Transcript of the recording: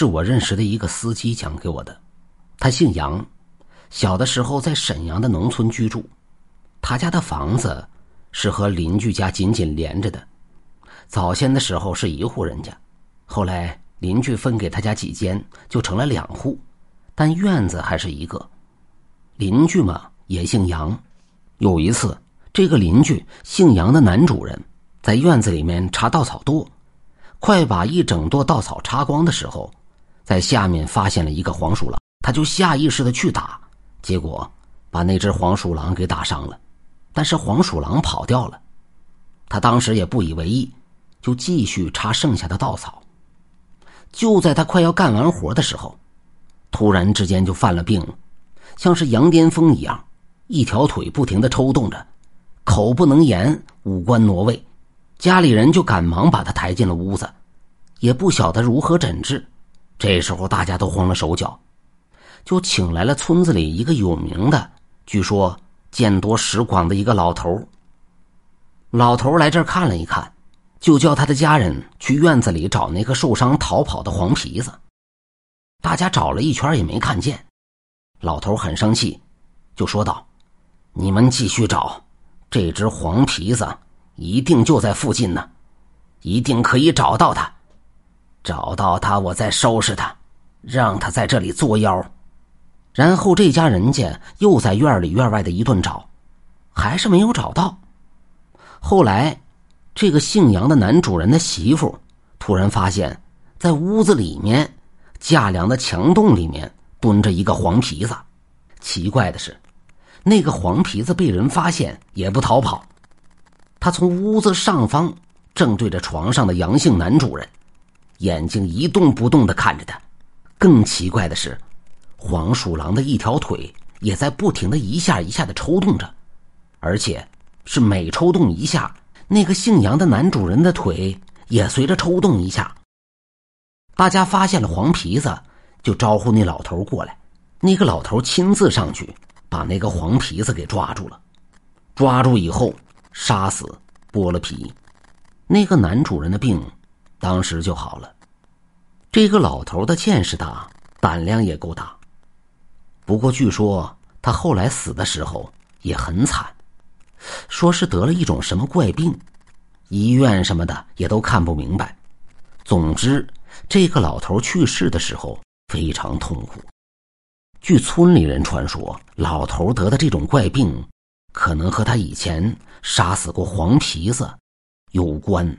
是我认识的一个司机讲给我的。他姓杨，小的时候在沈阳的农村居住。他家的房子是和邻居家紧紧连着的。早先的时候是一户人家，后来邻居分给他家几间，就成了两户，但院子还是一个。邻居嘛也姓杨。有一次，这个邻居姓杨的男主人在院子里面插稻草垛，快把一整垛稻草插光的时候，在下面发现了一个黄鼠狼，他就下意识的去打，结果把那只黄鼠狼给打伤了。但是黄鼠狼跑掉了，他当时也不以为意，就继续插剩下的稻草。就在他快要干完活的时候，突然之间就犯了病，像是羊癫疯一样，一条腿不停的抽动着，口不能言，五官挪位，家里人就赶忙把他抬进了屋子，也不晓得如何诊治。这时候大家都慌了手脚，就请来了村子里一个有名的，据说。见多识广的一个老头老头来这儿看了一看，就叫他的家人去院子里找那个受伤逃跑的黄皮子。大家找了一圈也没看见，老头很生气，就说道：“你们继续找，这只黄皮子一定就在附近呢，一定可以找到他。找到他，我再收拾他，让他在这里作妖。”然后这家人家又在院里院外的一顿找，还是没有找到。后来，这个姓杨的男主人的媳妇突然发现，在屋子里面架梁的墙洞里面蹲着一个黄皮子。奇怪的是，那个黄皮子被人发现也不逃跑，他从屋子上方正对着床上的杨姓男主人，眼睛一动不动的看着他。更奇怪的是。黄鼠狼的一条腿也在不停的一下一下的抽动着，而且是每抽动一下，那个姓杨的男主人的腿也随着抽动一下。大家发现了黄皮子，就招呼那老头过来。那个老头亲自上去把那个黄皮子给抓住了，抓住以后杀死剥了皮，那个男主人的病当时就好了。这个老头的见识大，胆量也够大。不过，据说他后来死的时候也很惨，说是得了一种什么怪病，医院什么的也都看不明白。总之，这个老头去世的时候非常痛苦。据村里人传说，老头得的这种怪病，可能和他以前杀死过黄皮子有关。